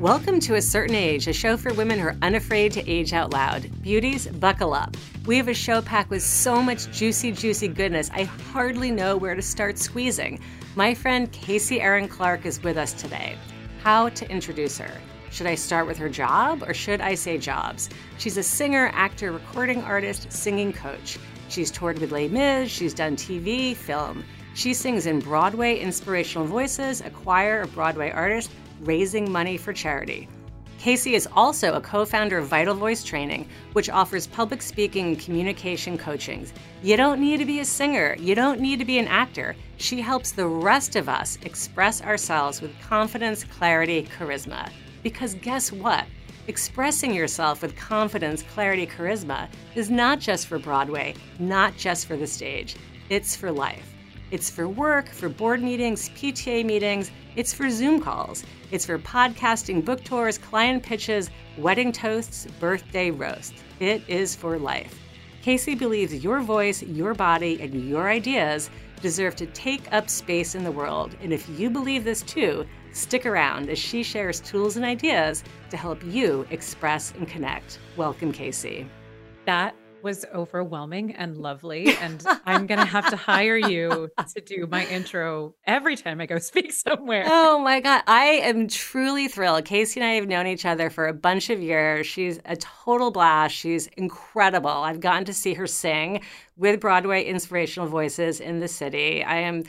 Welcome to A Certain Age, a show for women who are unafraid to age out loud. Beauties, buckle up. We have a show packed with so much juicy, juicy goodness, I hardly know where to start squeezing. My friend Casey Erin Clark is with us today. How to introduce her? Should I start with her job or should I say jobs? She's a singer, actor, recording artist, singing coach. She's toured with Les Mis, she's done TV, film. She sings in Broadway inspirational voices, a choir of Broadway artists, raising money for charity. Casey is also a co founder of Vital Voice Training, which offers public speaking and communication coachings. You don't need to be a singer, you don't need to be an actor. She helps the rest of us express ourselves with confidence, clarity, charisma. Because guess what? Expressing yourself with confidence, clarity, charisma is not just for Broadway, not just for the stage, it's for life. It's for work, for board meetings, PTA meetings, it's for Zoom calls. It's for podcasting, book tours, client pitches, wedding toasts, birthday roast. It is for life. Casey believes your voice, your body, and your ideas deserve to take up space in the world. And if you believe this too, stick around as she shares tools and ideas to help you express and connect. Welcome, Casey. That was overwhelming and lovely. And I'm going to have to hire you to do my intro every time I go speak somewhere. Oh my God. I am truly thrilled. Casey and I have known each other for a bunch of years. She's a total blast. She's incredible. I've gotten to see her sing with Broadway inspirational voices in the city. I am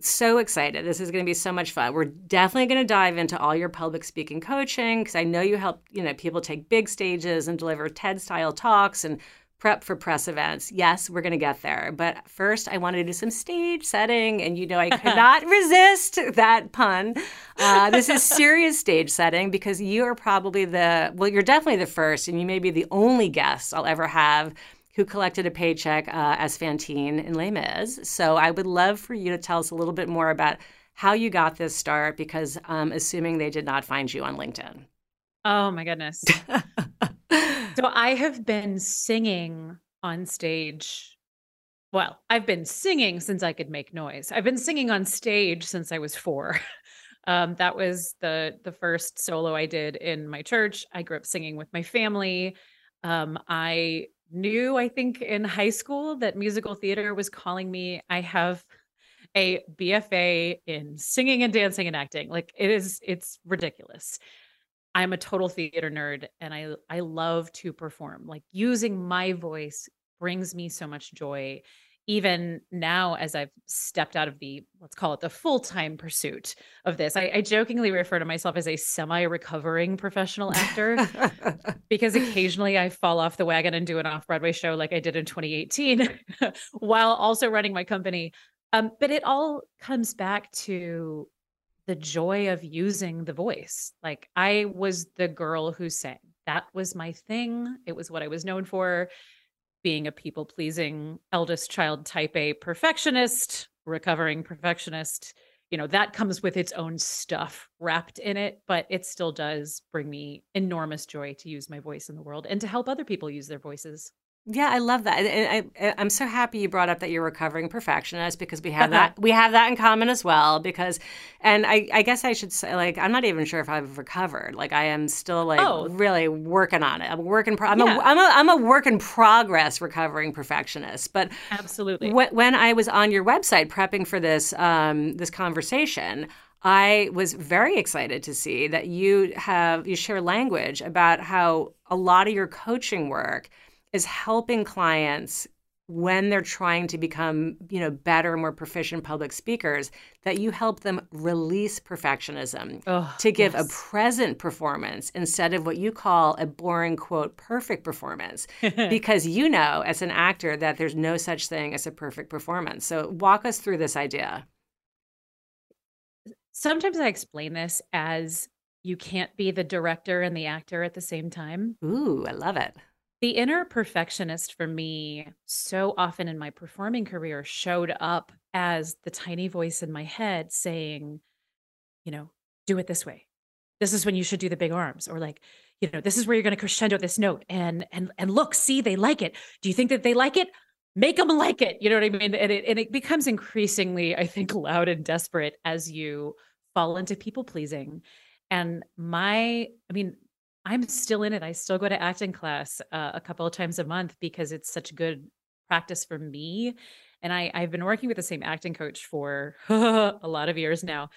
so excited. This is going to be so much fun. We're definitely going to dive into all your public speaking coaching because I know you help, you know, people take big stages and deliver TED style talks and prep for press events. Yes, we're going to get there. But first, I wanted to do some stage setting. And you know, I could not resist that pun. Uh, this is serious stage setting because you are probably the, well, you're definitely the first, and you may be the only guest I'll ever have who collected a paycheck uh, as Fantine in Les Mis. So I would love for you to tell us a little bit more about how you got this start because um, assuming they did not find you on LinkedIn. Oh my goodness. So I have been singing on stage. Well, I've been singing since I could make noise. I've been singing on stage since I was four. Um, that was the the first solo I did in my church. I grew up singing with my family. Um, I knew, I think, in high school that musical theater was calling me. I have a BFA in singing and dancing and acting. Like it is, it's ridiculous. I'm a total theater nerd and I I love to perform. Like using my voice brings me so much joy even now as I've stepped out of the let's call it the full-time pursuit of this. I, I jokingly refer to myself as a semi-recovering professional actor because occasionally I fall off the wagon and do an off-Broadway show like I did in 2018 while also running my company. Um, but it all comes back to the joy of using the voice. Like I was the girl who sang. That was my thing. It was what I was known for. Being a people pleasing eldest child type A perfectionist, recovering perfectionist. You know, that comes with its own stuff wrapped in it, but it still does bring me enormous joy to use my voice in the world and to help other people use their voices. Yeah, I love that. And I, am so happy you brought up that you're recovering perfectionist because we have that we have that in common as well. Because, and I, I guess I should say, like, I'm not even sure if I've recovered. Like, I am still like oh. really working on it. I'm working. Pro- I'm, yeah. a, I'm a I'm a work in progress recovering perfectionist. But absolutely, when, when I was on your website prepping for this um, this conversation. I was very excited to see that you have you share language about how a lot of your coaching work is helping clients when they're trying to become you know better more proficient public speakers that you help them release perfectionism oh, to give yes. a present performance instead of what you call a boring quote perfect performance. Because you know as an actor that there's no such thing as a perfect performance. So walk us through this idea. Sometimes i explain this as you can't be the director and the actor at the same time. Ooh i love it the inner perfectionist for me, so often in my performing career, showed up as the tiny voice in my head saying, you know, do it this way. This is when you should do the big arms, or like, you know, this is where you're going to crescendo this note. And and and look, see, they like it. Do you think that they like it? Make them like it. You know what I mean? And it and it becomes increasingly, I think, loud and desperate as you fall into people pleasing And my, I mean, I'm still in it. I still go to acting class uh, a couple of times a month because it's such good practice for me. And I, I've been working with the same acting coach for a lot of years now.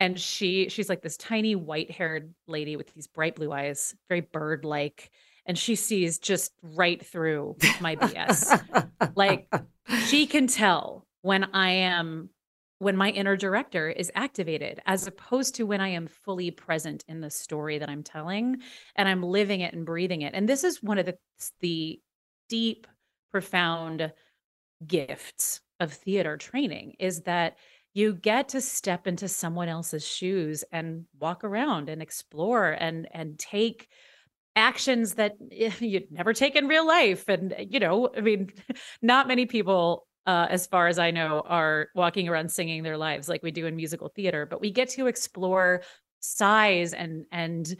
And she she's like this tiny white-haired lady with these bright blue eyes, very bird-like, and she sees just right through my BS. like she can tell when I am when my inner director is activated as opposed to when I am fully present in the story that I'm telling and I'm living it and breathing it. And this is one of the the deep profound gifts of theater training is that you get to step into someone else's shoes and walk around and explore and and take actions that you'd never take in real life and you know i mean not many people uh, as far as I know, are walking around singing their lives like we do in musical theater. But we get to explore size and and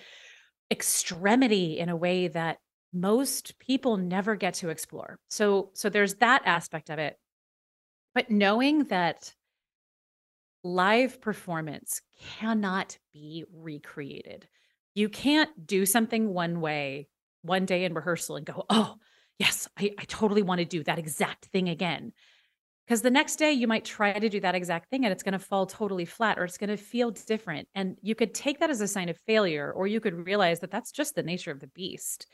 extremity in a way that most people never get to explore. So so there's that aspect of it. But knowing that live performance cannot be recreated. You can't do something one way one day in rehearsal and go, oh, yes, I, I totally want to do that exact thing again. Because the next day you might try to do that exact thing and it's going to fall totally flat or it's going to feel different. And you could take that as a sign of failure, or you could realize that that's just the nature of the beast.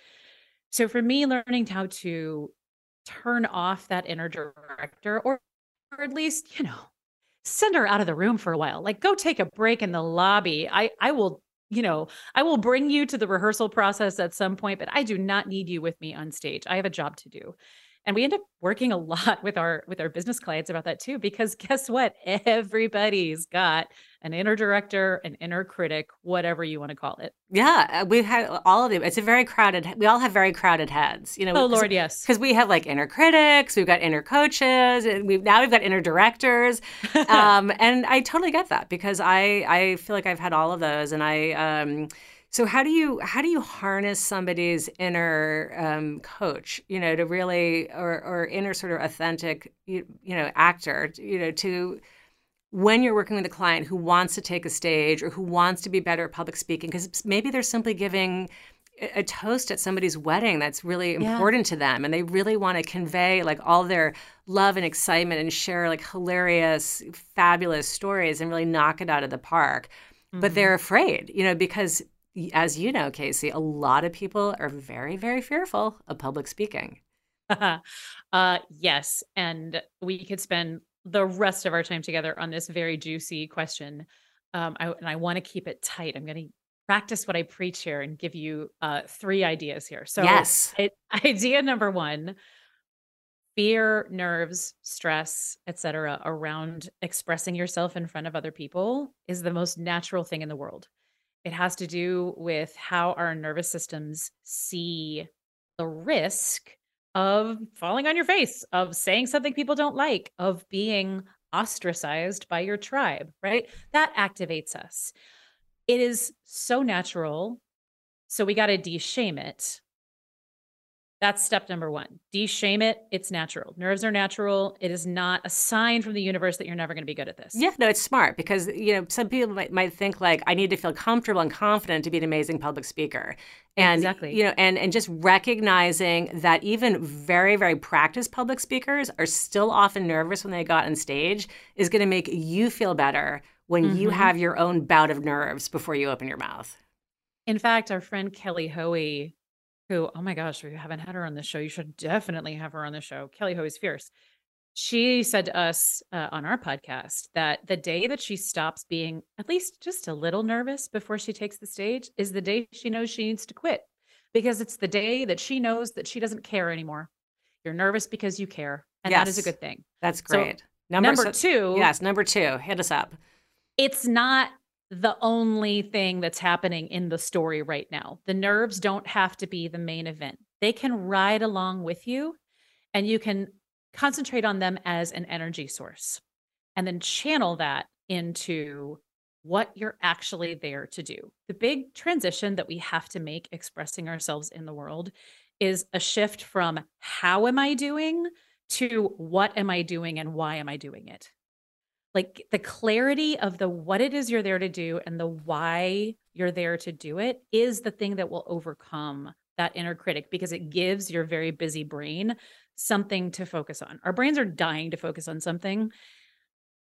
So for me, learning how to turn off that inner director, or, or at least, you know, send her out of the room for a while, like go take a break in the lobby. I, I will you know, I will bring you to the rehearsal process at some point, but I do not need you with me on stage. I have a job to do and we end up working a lot with our with our business clients about that too because guess what? Everybody's got an inner director an inner critic whatever you want to call it. Yeah uh, we have all of them it's a very crowded we all have very crowded heads you know oh lord yes. because we have like inner critics we've got inner coaches and we've now we've got inner directors. Um, and i totally get that because i i feel like i've had all of those and i um, so how do you how do you harness somebody's inner um, coach, you know, to really or or inner sort of authentic, you, you know, actor, you know, to when you're working with a client who wants to take a stage or who wants to be better at public speaking because maybe they're simply giving a toast at somebody's wedding that's really important yeah. to them and they really want to convey like all their love and excitement and share like hilarious fabulous stories and really knock it out of the park mm-hmm. but they're afraid you know because as you know, Casey, a lot of people are very, very fearful of public speaking. uh, yes. And we could spend the rest of our time together on this very juicy question. Um, I, and I want to keep it tight. I'm going to practice what I preach here and give you uh, three ideas here. So, yes. It, idea number one fear nerves stress etc around expressing yourself in front of other people is the most natural thing in the world it has to do with how our nervous systems see the risk of falling on your face, of saying something people don't like, of being ostracized by your tribe, right? That activates us. It is so natural. So we got to de shame it that's step number one. De-shame it. It's natural. Nerves are natural. It is not a sign from the universe that you're never going to be good at this. Yeah, no, it's smart because you know some people might, might think like I need to feel comfortable and confident to be an amazing public speaker, and exactly. you know, and and just recognizing that even very very practiced public speakers are still often nervous when they got on stage is going to make you feel better when mm-hmm. you have your own bout of nerves before you open your mouth. In fact, our friend Kelly Hoey who, oh my gosh, we haven't had her on the show. You should definitely have her on the show. Kelly Hoey is Fierce. She said to us uh, on our podcast that the day that she stops being at least just a little nervous before she takes the stage is the day she knows she needs to quit because it's the day that she knows that she doesn't care anymore. You're nervous because you care, and yes, that is a good thing. That's great. So, number, number two. Yes, number two. Hit us up. It's not the only thing that's happening in the story right now. The nerves don't have to be the main event. They can ride along with you and you can concentrate on them as an energy source and then channel that into what you're actually there to do. The big transition that we have to make expressing ourselves in the world is a shift from how am I doing to what am I doing and why am I doing it? Like the clarity of the what it is you're there to do and the why you're there to do it is the thing that will overcome that inner critic because it gives your very busy brain something to focus on. Our brains are dying to focus on something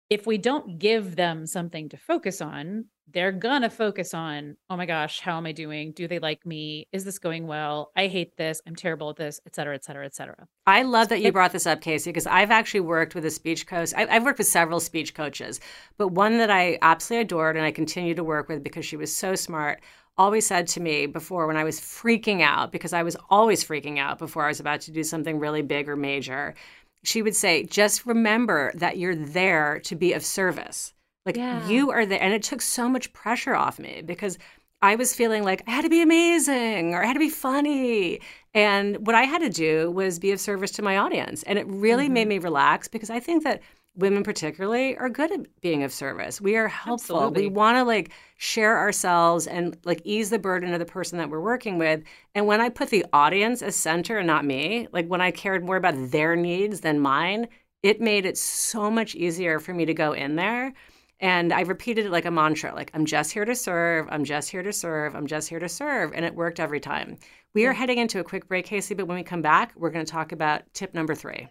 if we don't give them something to focus on, they're gonna focus on, oh my gosh, how am I doing? Do they like me? Is this going well? I hate this. I'm terrible at this, et cetera, et cetera, et cetera. I love that you brought this up, Casey, because I've actually worked with a speech coach. I've worked with several speech coaches, but one that I absolutely adored and I continue to work with because she was so smart always said to me before when I was freaking out, because I was always freaking out before I was about to do something really big or major she would say, just remember that you're there to be of service. Like yeah. you are there. And it took so much pressure off me because I was feeling like I had to be amazing or I had to be funny. And what I had to do was be of service to my audience. And it really mm-hmm. made me relax because I think that women particularly are good at being of service. We are helpful. Absolutely. We want to like share ourselves and like ease the burden of the person that we're working with. And when I put the audience as center and not me, like when I cared more about their needs than mine, it made it so much easier for me to go in there. And I repeated it like a mantra, like I'm just here to serve, I'm just here to serve, I'm just here to serve, and it worked every time. We are heading into a quick break, Casey, but when we come back, we're going to talk about tip number 3.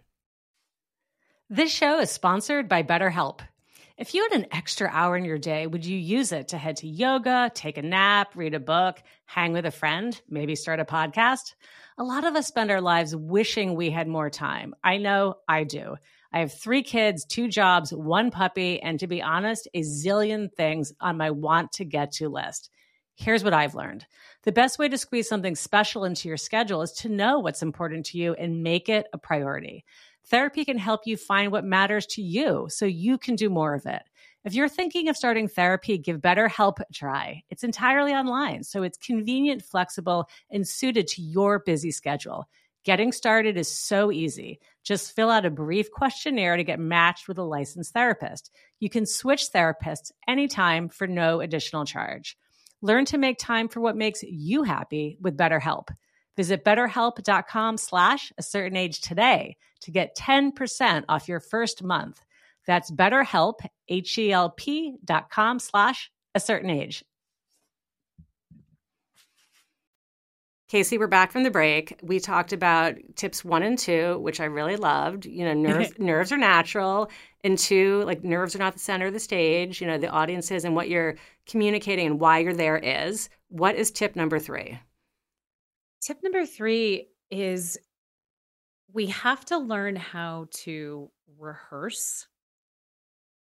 This show is sponsored by BetterHelp. If you had an extra hour in your day, would you use it to head to yoga, take a nap, read a book, hang with a friend, maybe start a podcast? A lot of us spend our lives wishing we had more time. I know I do. I have three kids, two jobs, one puppy, and to be honest, a zillion things on my want to get to list. Here's what I've learned the best way to squeeze something special into your schedule is to know what's important to you and make it a priority. Therapy can help you find what matters to you so you can do more of it. If you're thinking of starting therapy, give BetterHelp a try. It's entirely online, so it's convenient, flexible, and suited to your busy schedule. Getting started is so easy. Just fill out a brief questionnaire to get matched with a licensed therapist. You can switch therapists anytime for no additional charge. Learn to make time for what makes you happy with BetterHelp. Visit betterhelp.com slash a certain age today to get 10% off your first month. That's betterhelp, H-E-L-P dot slash a certain age. Casey, we're back from the break. We talked about tips one and two, which I really loved. You know, nerves, nerves are natural. And two, like nerves are not the center of the stage. You know, the audience is and what you're communicating and why you're there is. What is tip number three? Tip number three is we have to learn how to rehearse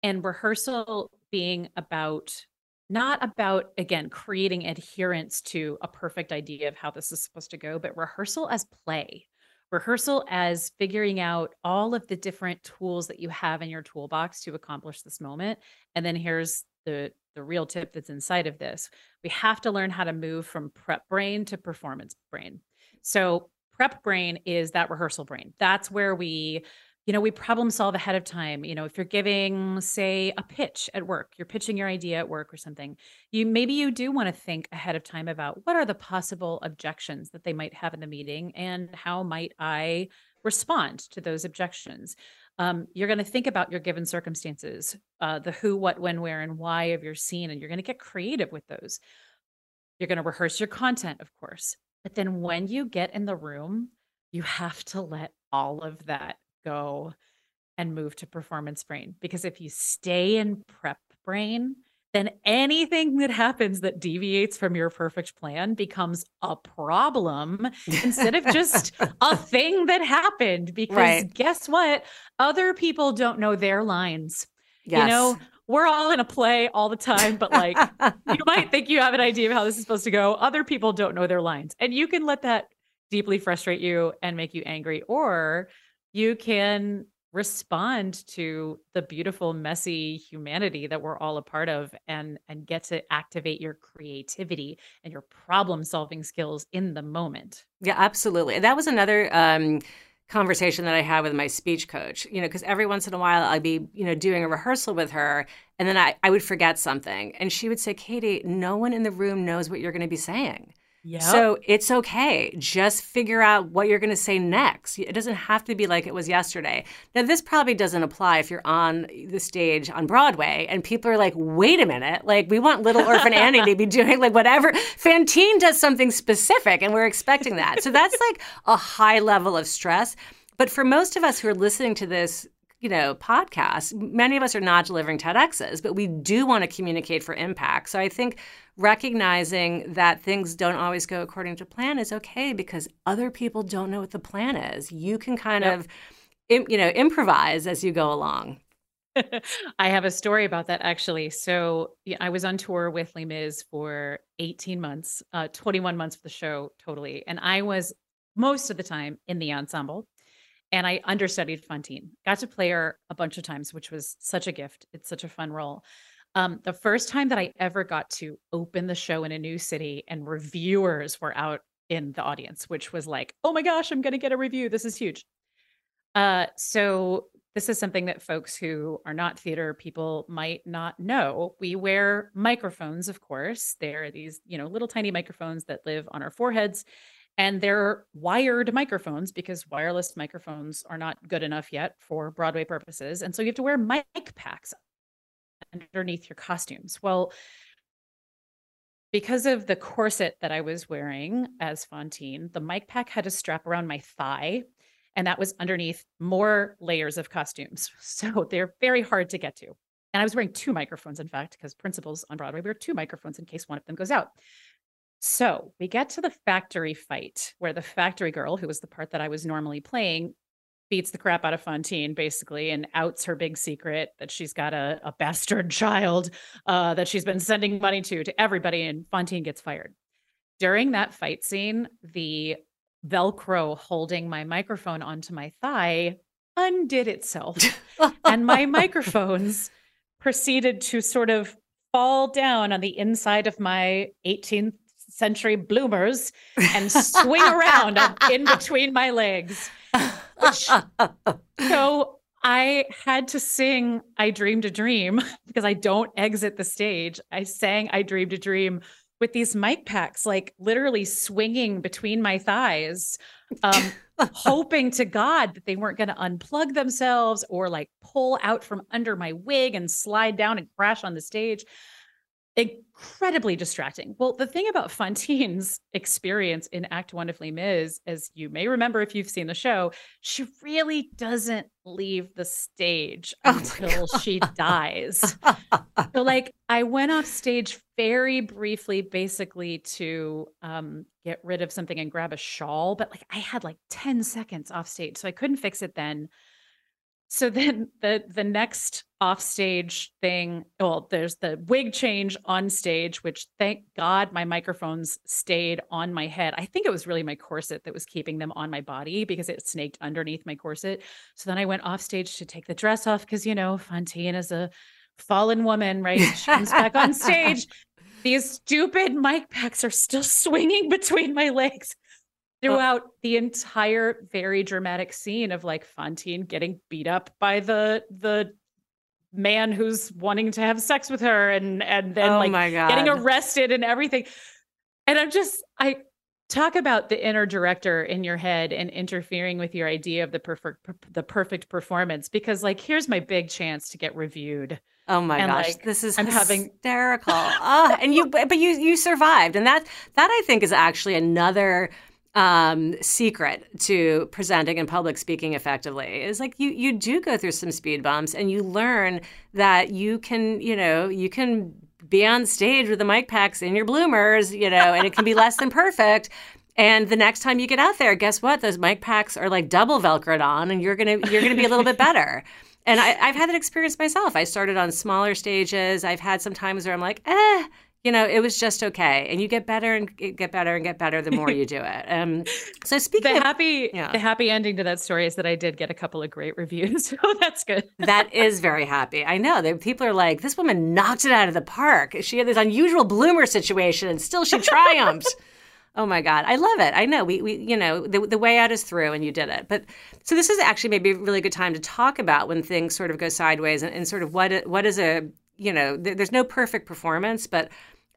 and rehearsal being about not about again creating adherence to a perfect idea of how this is supposed to go but rehearsal as play rehearsal as figuring out all of the different tools that you have in your toolbox to accomplish this moment and then here's the the real tip that's inside of this. We have to learn how to move from prep brain to performance brain. So, prep brain is that rehearsal brain. That's where we you know, we problem solve ahead of time. You know, if you're giving, say, a pitch at work, you're pitching your idea at work or something, you maybe you do want to think ahead of time about what are the possible objections that they might have in the meeting and how might I respond to those objections um, you're going to think about your given circumstances, uh, the who, what, when, where, and why of your scene, and you're going to get creative with those. You're going to rehearse your content, of course. But then when you get in the room, you have to let all of that go and move to performance brain. Because if you stay in prep brain, then anything that happens that deviates from your perfect plan becomes a problem instead of just a thing that happened. Because right. guess what? Other people don't know their lines. Yes. You know, we're all in a play all the time, but like you might think you have an idea of how this is supposed to go. Other people don't know their lines. And you can let that deeply frustrate you and make you angry, or you can respond to the beautiful messy humanity that we're all a part of and and get to activate your creativity and your problem solving skills in the moment yeah absolutely that was another um conversation that I had with my speech coach, you know, because every once in a while I'd be, you know, doing a rehearsal with her and then I, I would forget something. And she would say, Katie, no one in the room knows what you're going to be saying. Yep. So it's okay. Just figure out what you're going to say next. It doesn't have to be like it was yesterday. Now, this probably doesn't apply if you're on the stage on Broadway and people are like, wait a minute, like we want Little Orphan Annie to be doing like whatever. Fantine does something specific and we're expecting that. So that's like a high level of stress. But for most of us who are listening to this, you know, podcasts. many of us are not delivering TEDx's, but we do want to communicate for impact. So I think recognizing that things don't always go according to plan is okay because other people don't know what the plan is. You can kind yep. of, you know, improvise as you go along. I have a story about that actually. So yeah, I was on tour with Les Mis for 18 months, uh, 21 months for the show totally. And I was most of the time in the ensemble and I understudied Fantine. Got to play her a bunch of times, which was such a gift. It's such a fun role. Um, the first time that I ever got to open the show in a new city and reviewers were out in the audience, which was like, oh my gosh, I'm going to get a review. This is huge. Uh, so this is something that folks who are not theater people might not know. We wear microphones, of course. They're these, you know, little tiny microphones that live on our foreheads. And they're wired microphones because wireless microphones are not good enough yet for Broadway purposes. And so you have to wear mic packs underneath your costumes. Well, because of the corset that I was wearing as Fantine, the mic pack had a strap around my thigh, and that was underneath more layers of costumes. So they're very hard to get to. And I was wearing two microphones, in fact, because principals on Broadway wear two microphones in case one of them goes out. So we get to the factory fight where the factory girl, who was the part that I was normally playing, beats the crap out of Fantine basically and outs her big secret that she's got a, a bastard child uh, that she's been sending money to to everybody and Fantine gets fired. During that fight scene, the Velcro holding my microphone onto my thigh undid itself and my microphones proceeded to sort of fall down on the inside of my 18th century bloomers and swing around in between my legs so I had to sing I Dreamed a Dream because I don't exit the stage. I sang I Dreamed a Dream with these mic packs, like literally swinging between my thighs, um, hoping to God that they weren't going to unplug themselves or like pull out from under my wig and slide down and crash on the stage incredibly distracting. Well, the thing about Fantine's experience in Act One of Les Mis, as you may remember if you've seen the show, she really doesn't leave the stage oh until she dies. so, like, I went off stage very briefly, basically to um, get rid of something and grab a shawl, but like, I had like 10 seconds off stage, so I couldn't fix it then. So then the the next offstage thing, well, there's the wig change on stage, which thank God my microphones stayed on my head. I think it was really my corset that was keeping them on my body because it snaked underneath my corset. So then I went off stage to take the dress off because you know Fantine is a fallen woman, right? She comes back on stage. These stupid mic packs are still swinging between my legs throughout uh, the entire very dramatic scene of like Fantine getting beat up by the the man who's wanting to have sex with her and and then oh like getting arrested and everything. And I'm just I talk about the inner director in your head and interfering with your idea of the perfect the perfect performance because like here's my big chance to get reviewed. Oh my and gosh, like, this is I'm hysterical. having oh, and you but you you survived and that that I think is actually another um, secret to presenting and public speaking effectively is like you you do go through some speed bumps and you learn that you can you know you can be on stage with the mic packs in your bloomers you know and it can be less than perfect. And the next time you get out there guess what? Those mic packs are like double velcroed on and you're gonna you're gonna be a little bit better. And I, i've had that experience myself. I started on smaller stages. I've had some times where i'm like eh you know, it was just okay. And you get better and get better and get better the more you do it. Um, so speaking the of, happy, yeah. the happy ending to that story is that I did get a couple of great reviews. So that's good. that is very happy. I know that people are like, this woman knocked it out of the park. She had this unusual bloomer situation and still she triumphed. Oh my God, I love it. I know we, we you know, the, the way out is through, and you did it. But so this is actually maybe a really good time to talk about when things sort of go sideways and, and sort of what what is a you know, there's no perfect performance, but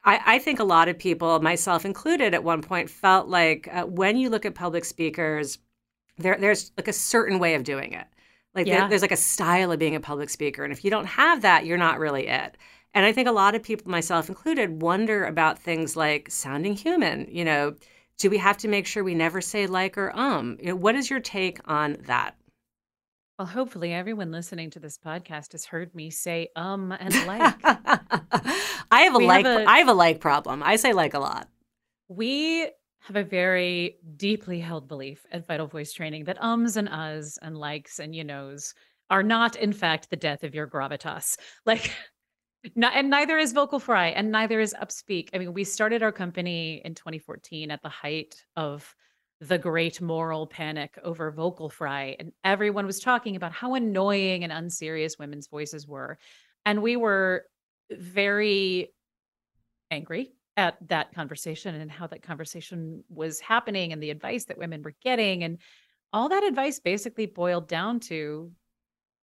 I, I, think a lot of people, myself included, at one point felt like uh, when you look at public speakers, there, there's like a certain way of doing it. Like yeah. there, there's like a style of being a public speaker, and if you don't have that, you're not really it. And I think a lot of people, myself included, wonder about things like sounding human. You know, do we have to make sure we never say like or um? You know, what is your take on that? Well, hopefully everyone listening to this podcast has heard me say um and like. I have a we like have a, I have a like problem. I say like a lot. We have a very deeply held belief at Vital Voice Training that ums and uhs and likes and you knows are not in fact the death of your gravitas. Like not, and neither is vocal fry and neither is upspeak. I mean, we started our company in 2014 at the height of the great moral panic over vocal fry and everyone was talking about how annoying and unserious women's voices were and we were very angry at that conversation and how that conversation was happening and the advice that women were getting and all that advice basically boiled down to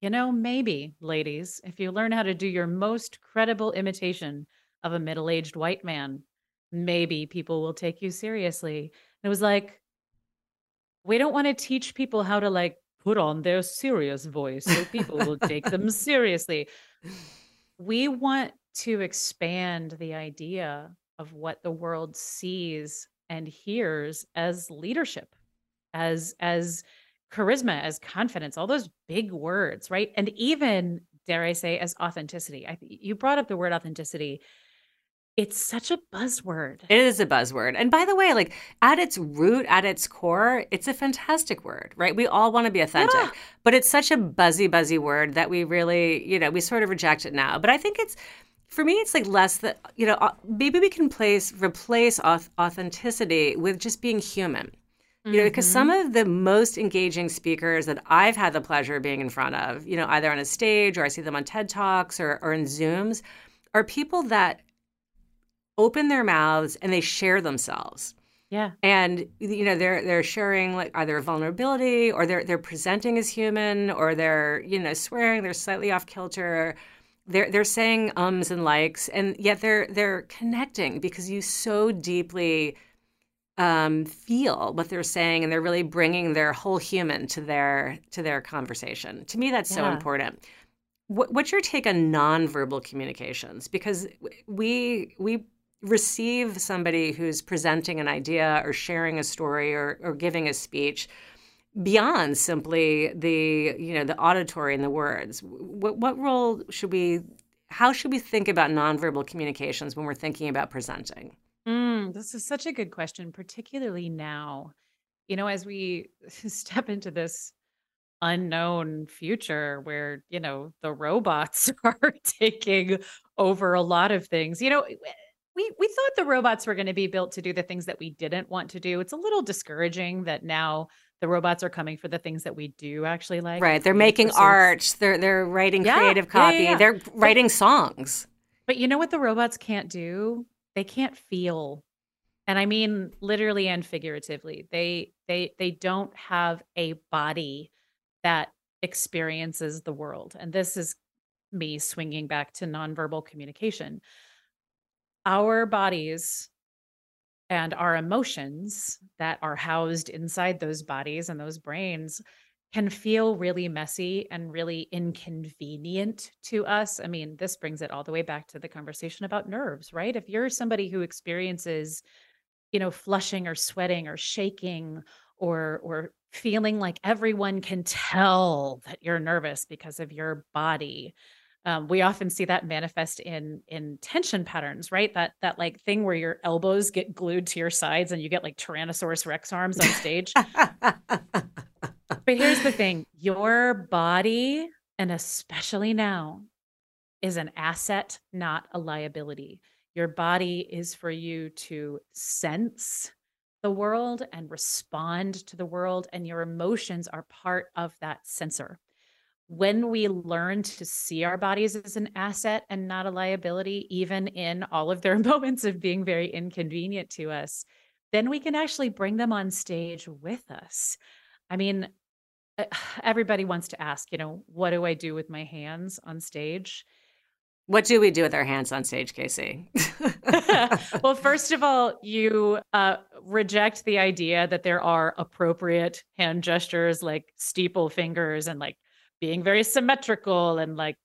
you know maybe ladies if you learn how to do your most credible imitation of a middle-aged white man maybe people will take you seriously. And it was like we don't want to teach people how to like put on their serious voice so people will take them seriously. We want to expand the idea of what the world sees and hears as leadership, as as charisma, as confidence, all those big words, right? And even dare I say as authenticity. I you brought up the word authenticity it's such a buzzword. It is a buzzword. And by the way, like at its root, at its core, it's a fantastic word, right? We all want to be authentic, yeah. but it's such a buzzy, buzzy word that we really, you know, we sort of reject it now. But I think it's, for me, it's like less that, you know, maybe we can place, replace authenticity with just being human. You know, because some mm-hmm. of the most engaging speakers that I've had the pleasure of being in front of, you know, either on a stage or I see them on TED Talks or, or in Zooms, are people that open their mouths and they share themselves. Yeah. And you know, they're they're sharing like either vulnerability or they're they're presenting as human or they're, you know, swearing, they're slightly off kilter. They're they're saying ums and likes and yet they're they're connecting because you so deeply um, feel what they're saying and they're really bringing their whole human to their to their conversation. To me that's yeah. so important. What, what's your take on nonverbal communications? Because we we receive somebody who's presenting an idea or sharing a story or, or giving a speech beyond simply the you know the auditory and the words. What, what role should we how should we think about nonverbal communications when we're thinking about presenting? Mm, this is such a good question particularly now. You know as we step into this unknown future where you know the robots are taking over a lot of things you know we we thought the robots were going to be built to do the things that we didn't want to do. It's a little discouraging that now the robots are coming for the things that we do actually like. Right. They're making pursuits. art. They're they're writing yeah, creative copy. Yeah, yeah, they're writing but, songs. But you know what the robots can't do? They can't feel. And I mean literally and figuratively. They they they don't have a body that experiences the world. And this is me swinging back to nonverbal communication our bodies and our emotions that are housed inside those bodies and those brains can feel really messy and really inconvenient to us. I mean, this brings it all the way back to the conversation about nerves, right? If you're somebody who experiences, you know, flushing or sweating or shaking or or feeling like everyone can tell that you're nervous because of your body, um, we often see that manifest in in tension patterns right? That that like thing where your elbows get glued to your sides and you get like tyrannosaurus rex arms on stage. But here's the thing your body and especially now is an asset not a liability. Your body is for you to sense the world and respond to the world and your emotions are part of that sensor when we learn to see our bodies as an asset and not a liability, even in all of their moments of being very inconvenient to us, then we can actually bring them on stage with us. I mean, everybody wants to ask, you know, what do I do with my hands on stage? What do we do with our hands on stage, Casey? well, first of all, you uh, reject the idea that there are appropriate hand gestures like steeple fingers and like being very symmetrical and like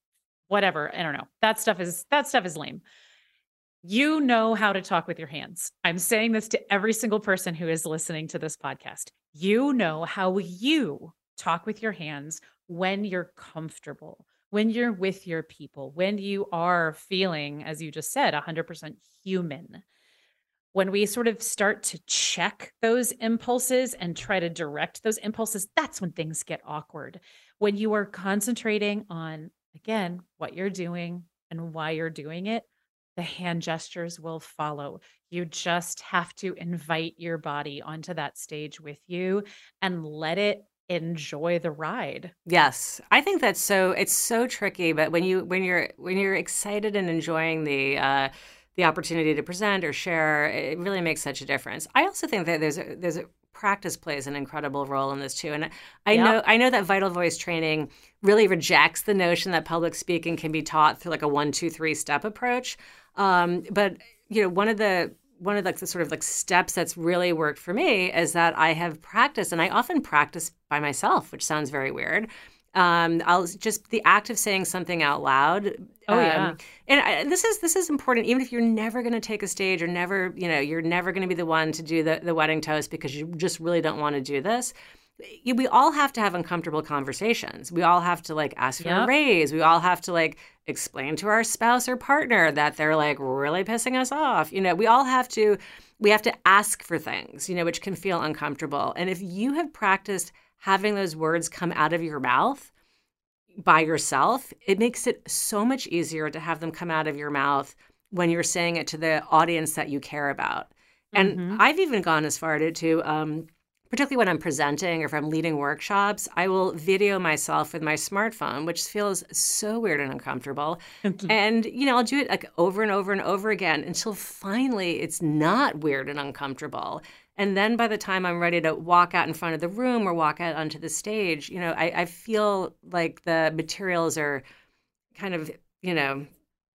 whatever. I don't know. That stuff is that stuff is lame. You know how to talk with your hands. I'm saying this to every single person who is listening to this podcast. You know how you talk with your hands when you're comfortable when you're with your people, when you are feeling, as you just said, 100% human, when we sort of start to check those impulses and try to direct those impulses, that's when things get awkward. When you are concentrating on, again, what you're doing and why you're doing it, the hand gestures will follow. You just have to invite your body onto that stage with you and let it enjoy the ride. Yes. I think that's so it's so tricky, but when you when you're when you're excited and enjoying the uh the opportunity to present or share, it really makes such a difference. I also think that there's a, there's a practice plays an incredible role in this too. And I yep. know I know that vital voice training really rejects the notion that public speaking can be taught through like a one, two, three step approach. Um, but you know, one of the one of the, the sort of like steps that's really worked for me is that I have practiced, and I often practice by myself, which sounds very weird. Um, I'll just the act of saying something out loud. Oh um, yeah, and I, this is this is important. Even if you're never going to take a stage or never, you know, you're never going to be the one to do the the wedding toast because you just really don't want to do this we all have to have uncomfortable conversations. We all have to like ask for yep. a raise. We all have to like explain to our spouse or partner that they're like really pissing us off. You know, we all have to we have to ask for things, you know, which can feel uncomfortable. And if you have practiced having those words come out of your mouth by yourself, it makes it so much easier to have them come out of your mouth when you're saying it to the audience that you care about. And mm-hmm. I've even gone as far to, to um, particularly when I'm presenting or if I'm leading workshops, I will video myself with my smartphone, which feels so weird and uncomfortable. and, you know, I'll do it like over and over and over again until finally it's not weird and uncomfortable. And then by the time I'm ready to walk out in front of the room or walk out onto the stage, you know, I, I feel like the materials are kind of, you know,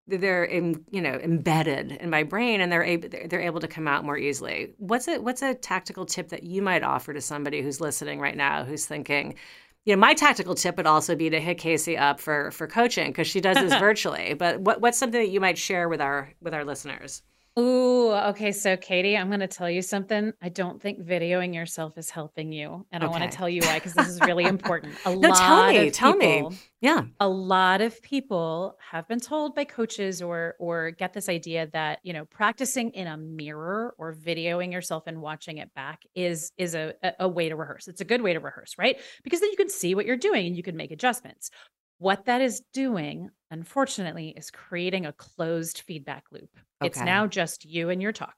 they're in, you know embedded in my brain and they're able they're able to come out more easily. What's a what's a tactical tip that you might offer to somebody who's listening right now who's thinking you know my tactical tip would also be to hit casey up for for coaching because she does this virtually but what, what's something that you might share with our with our listeners Ooh, okay. So, Katie, I'm going to tell you something. I don't think videoing yourself is helping you. And I want to tell you why, because this is really important. A no, lot tell me, of tell people, me. Yeah. A lot of people have been told by coaches or or get this idea that, you know, practicing in a mirror or videoing yourself and watching it back is is a, a way to rehearse. It's a good way to rehearse, right? Because then you can see what you're doing and you can make adjustments. What that is doing, unfortunately, is creating a closed feedback loop. It's now just you and your talk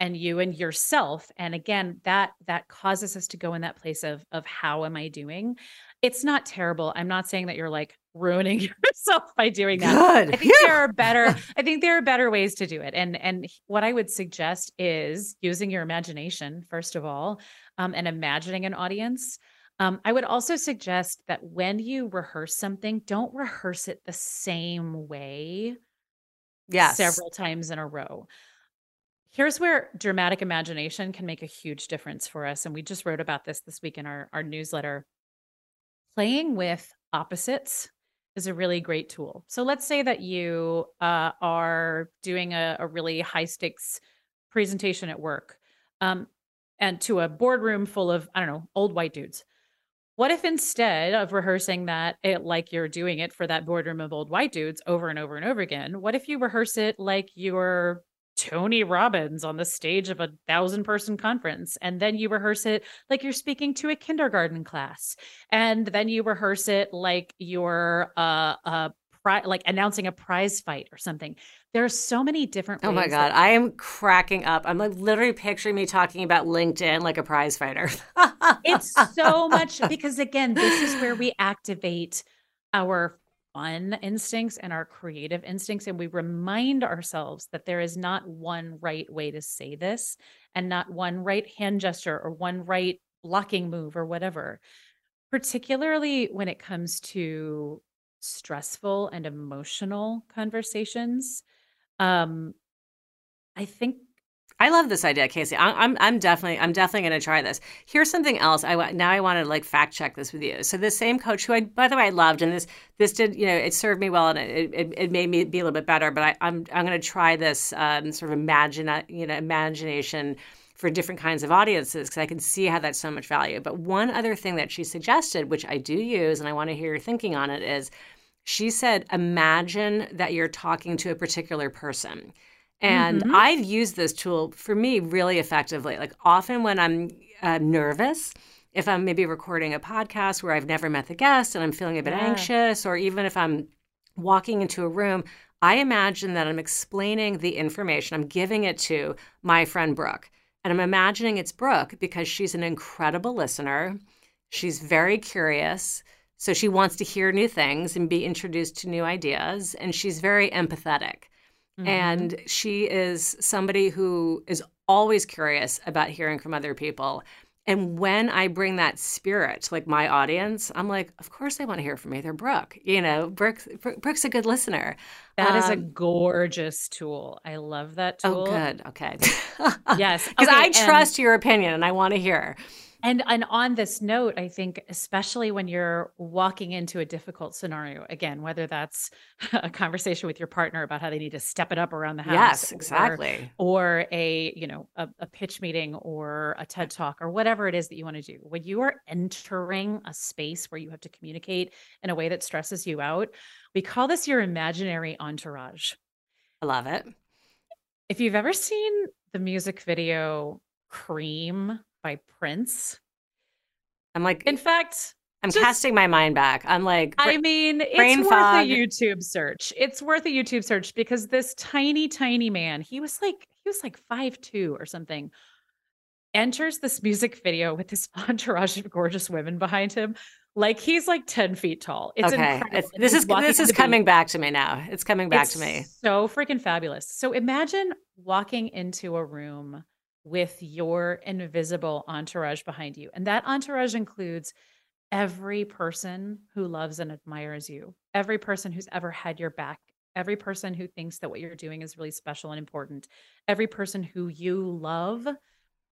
and you and yourself. And again, that that causes us to go in that place of of how am I doing? It's not terrible. I'm not saying that you're like ruining yourself by doing that. Good. I think there are better I think there are better ways to do it. And and what I would suggest is using your imagination first of all, um, and imagining an audience. Um, I would also suggest that when you rehearse something, don't rehearse it the same way yes. several times in a row. Here's where dramatic imagination can make a huge difference for us. And we just wrote about this this week in our, our newsletter. Playing with opposites is a really great tool. So let's say that you uh, are doing a, a, really high stakes presentation at work um, and to a boardroom full of, I don't know, old white dudes. What if instead of rehearsing that it like you're doing it for that boardroom of old white dudes over and over and over again, what if you rehearse it like you're Tony Robbins on the stage of a thousand person conference. And then you rehearse it like you're speaking to a kindergarten class. And then you rehearse it like you're uh, uh, pri- like announcing a prize fight or something. There are so many different. Oh my god, that- I am cracking up. I'm like literally picturing me talking about LinkedIn like a prize fighter. it's so much because again, this is where we activate our fun instincts and our creative instincts. And we remind ourselves that there is not one right way to say this and not one right hand gesture or one right blocking move or whatever, particularly when it comes to stressful and emotional conversations. Um, I think I love this idea, Casey. I, I'm I'm definitely I'm definitely going to try this. Here's something else. I now I want to like fact check this with you. So the same coach, who I by the way I loved, and this this did you know it served me well and it it, it made me be a little bit better. But I, I'm I'm going to try this um, sort of imagine you know imagination for different kinds of audiences because I can see how that's so much value. But one other thing that she suggested, which I do use, and I want to hear your thinking on it, is she said, imagine that you're talking to a particular person. And mm-hmm. I've used this tool for me really effectively. Like often when I'm uh, nervous, if I'm maybe recording a podcast where I've never met the guest and I'm feeling a bit yeah. anxious, or even if I'm walking into a room, I imagine that I'm explaining the information, I'm giving it to my friend Brooke. And I'm imagining it's Brooke because she's an incredible listener. She's very curious. So she wants to hear new things and be introduced to new ideas. And she's very empathetic. Mm-hmm. And she is somebody who is always curious about hearing from other people. And when I bring that spirit to like my audience, I'm like, of course they want to hear from me. They're Brooke. You know, Brooke, Brooke's a good listener. That um, is a um, gorgeous tool. I love that oh, tool. Oh, good. Okay. yes. Because okay, I trust your opinion and I want to hear. And and on this note, I think especially when you're walking into a difficult scenario, again, whether that's a conversation with your partner about how they need to step it up around the house. Yes, exactly. Or, or a, you know, a, a pitch meeting or a TED talk or whatever it is that you want to do. When you are entering a space where you have to communicate in a way that stresses you out, we call this your imaginary entourage. I love it. If you've ever seen the music video Cream by Prince. I'm like, in fact, I'm just, casting my mind back. I'm like, I mean, it's worth fog. a YouTube search. It's worth a YouTube search because this tiny, tiny man, he was like, he was like five two or something, enters this music video with this entourage of gorgeous women behind him. Like he's like 10 feet tall. It's okay. It's, this is this is coming back to me now. It's coming back it's to me. So freaking fabulous. So imagine walking into a room with your invisible entourage behind you. And that entourage includes every person who loves and admires you, every person who's ever had your back, every person who thinks that what you're doing is really special and important, every person who you love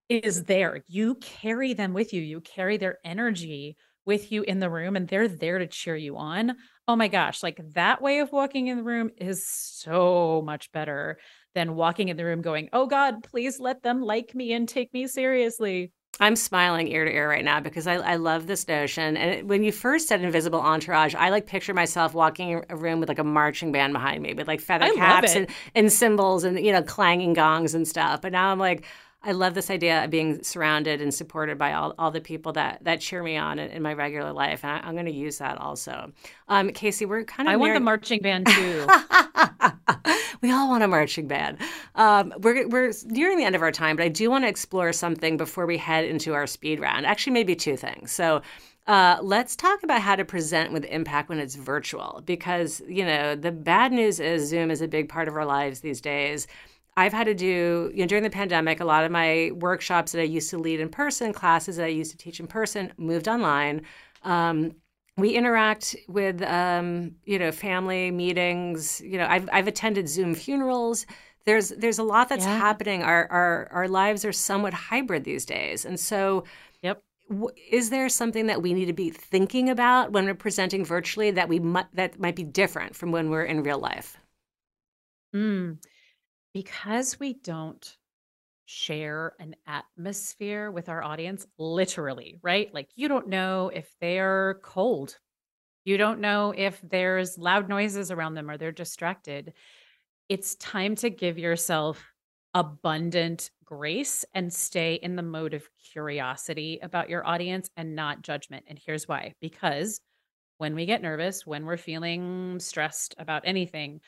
is there. You carry them with you, you carry their energy with you in the room, and they're there to cheer you on. Oh my gosh, like that way of walking in the room is so much better than walking in the room going, oh God, please let them like me and take me seriously. I'm smiling ear to ear right now because I, I love this notion. And it, when you first said invisible entourage, I like picture myself walking a room with like a marching band behind me with like feather I caps and, and cymbals and, you know, clanging gongs and stuff. But now I'm like, I love this idea of being surrounded and supported by all, all the people that that cheer me on in, in my regular life, and I, am going to use that also. Um, Casey, we're kind of. I want the marching band too. we all want a marching band. Um, we're we're nearing the end of our time, but I do want to explore something before we head into our speed round. Actually, maybe two things. So. Uh, let's talk about how to present with impact when it's virtual because you know the bad news is zoom is a big part of our lives these days I've had to do, you know, during the pandemic, a lot of my workshops that I used to lead in person, classes that I used to teach in person, moved online. Um, we interact with, um, you know, family meetings. You know, I've, I've attended Zoom funerals. There's there's a lot that's yeah. happening. Our, our our lives are somewhat hybrid these days, and so, yep. W- is there something that we need to be thinking about when we're presenting virtually that we mu- that might be different from when we're in real life? Mm because we don't share an atmosphere with our audience, literally, right? Like you don't know if they're cold. You don't know if there's loud noises around them or they're distracted. It's time to give yourself abundant grace and stay in the mode of curiosity about your audience and not judgment. And here's why because when we get nervous, when we're feeling stressed about anything,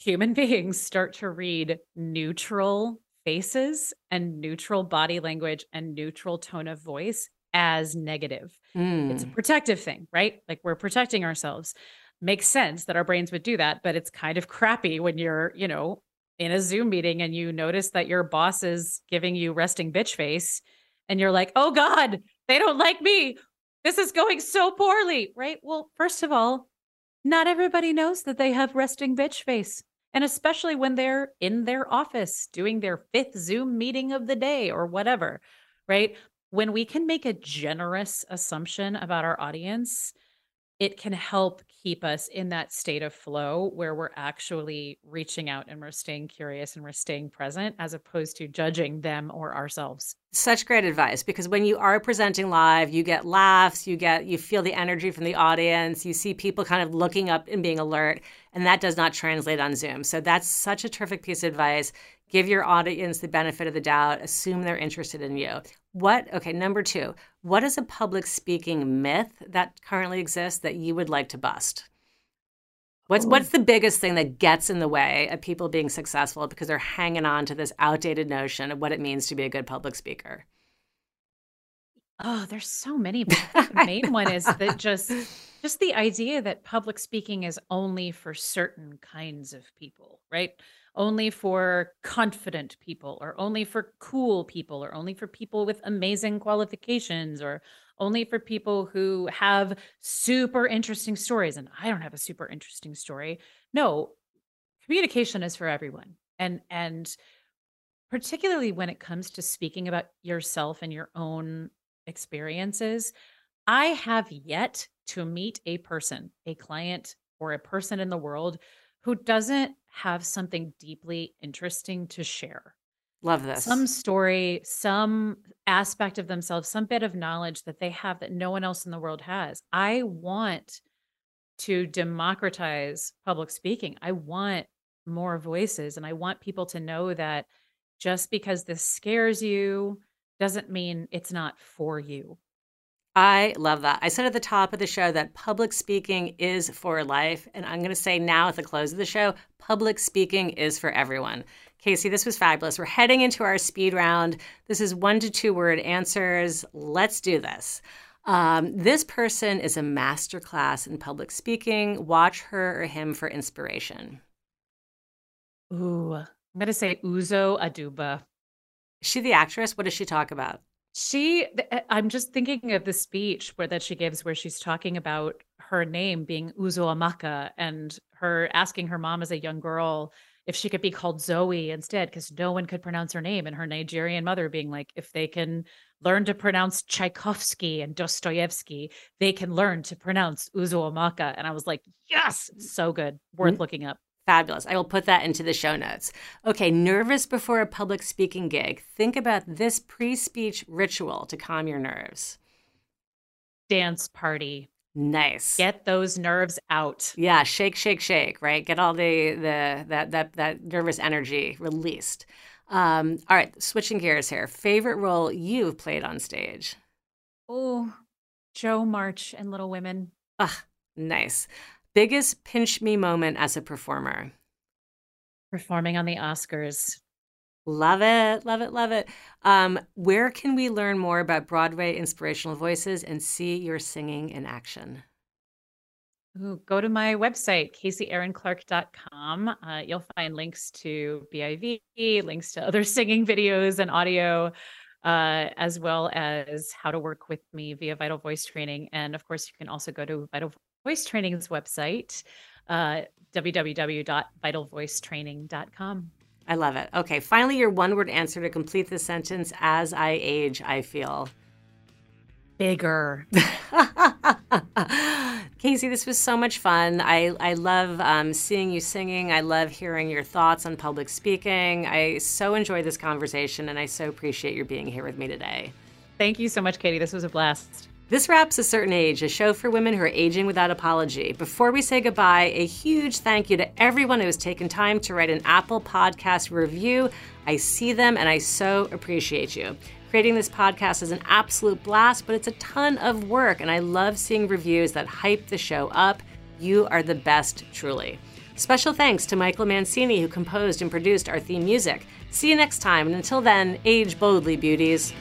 human beings start to read neutral faces and neutral body language and neutral tone of voice as negative. Mm. It's a mm. protective thing, right? Like we're protecting ourselves. Makes sense that our brains would do that, but it's kind of crappy when you're, you know, in a Zoom meeting and you notice that your boss is giving you resting bitch face and you're like, "Oh god, they don't like me. This is going so poorly." Right? Well, first of all, not everybody knows that they have resting bitch face. And especially when they're in their office doing their fifth Zoom meeting of the day or whatever, right? When we can make a generous assumption about our audience, it can help keep us in that state of flow where we're actually reaching out and we're staying curious and we're staying present as opposed to judging them or ourselves. Such great advice because when you are presenting live, you get laughs, you get you feel the energy from the audience, you see people kind of looking up and being alert, and that does not translate on Zoom. So that's such a terrific piece of advice. Give your audience the benefit of the doubt, assume they're interested in you. What, okay, number two, what is a public speaking myth that currently exists that you would like to bust? What's, oh. what's the biggest thing that gets in the way of people being successful because they're hanging on to this outdated notion of what it means to be a good public speaker? Oh, there's so many. the main one is that just just the idea that public speaking is only for certain kinds of people, right? Only for confident people or only for cool people or only for people with amazing qualifications or only for people who have super interesting stories and I don't have a super interesting story. No, communication is for everyone. And and particularly when it comes to speaking about yourself and your own experiences, I have yet to meet a person, a client or a person in the world who doesn't have something deeply interesting to share. Love this. Some story, some aspect of themselves, some bit of knowledge that they have that no one else in the world has. I want to democratize public speaking. I want more voices and I want people to know that just because this scares you doesn't mean it's not for you. I love that. I said at the top of the show that public speaking is for life. And I'm going to say now at the close of the show, public speaking is for everyone. Casey, this was fabulous. We're heading into our speed round. This is one to two word answers. Let's do this. Um, this person is a masterclass in public speaking. Watch her or him for inspiration. Ooh, I'm going to say Uzo Aduba. Is she the actress? What does she talk about? She, eh, I'm just thinking of the speech where that she gives, where she's talking about her name being Uzoamaka and her asking her mom as a young girl if she could be called Zoe instead, because no one could pronounce her name, and her Nigerian mother being like, if they can learn to pronounce Tchaikovsky and Dostoevsky, they can learn to pronounce Uzoamaka. And I was like, yes, so good, worth mm-hmm. looking up. Fabulous. I will put that into the show notes. Okay, nervous before a public speaking gig. Think about this pre speech ritual to calm your nerves. Dance party. Nice. Get those nerves out. Yeah, shake, shake, shake, right? Get all the the that that that nervous energy released. Um, all right, switching gears here. Favorite role you've played on stage? Oh, Jo March and Little Women. Ugh, nice. Biggest pinch me moment as a performer? Performing on the Oscars. Love it, love it, love it. Um, where can we learn more about Broadway inspirational voices and see your singing in action? Ooh, go to my website, caseyerinclark.com. Uh, you'll find links to BIV, links to other singing videos and audio, uh, as well as how to work with me via Vital Voice Training. And of course, you can also go to Vital Voice Training's website, uh, www.vitalvoicetraining.com. I love it. Okay, finally, your one word answer to complete the sentence As I age, I feel bigger. Casey, this was so much fun. I, I love um, seeing you singing. I love hearing your thoughts on public speaking. I so enjoyed this conversation, and I so appreciate your being here with me today. Thank you so much, Katie. This was a blast. This wraps A Certain Age, a show for women who are aging without apology. Before we say goodbye, a huge thank you to everyone who has taken time to write an Apple Podcast review. I see them and I so appreciate you. Creating this podcast is an absolute blast, but it's a ton of work, and I love seeing reviews that hype the show up. You are the best, truly. Special thanks to Michael Mancini, who composed and produced our theme music. See you next time, and until then, age boldly, beauties.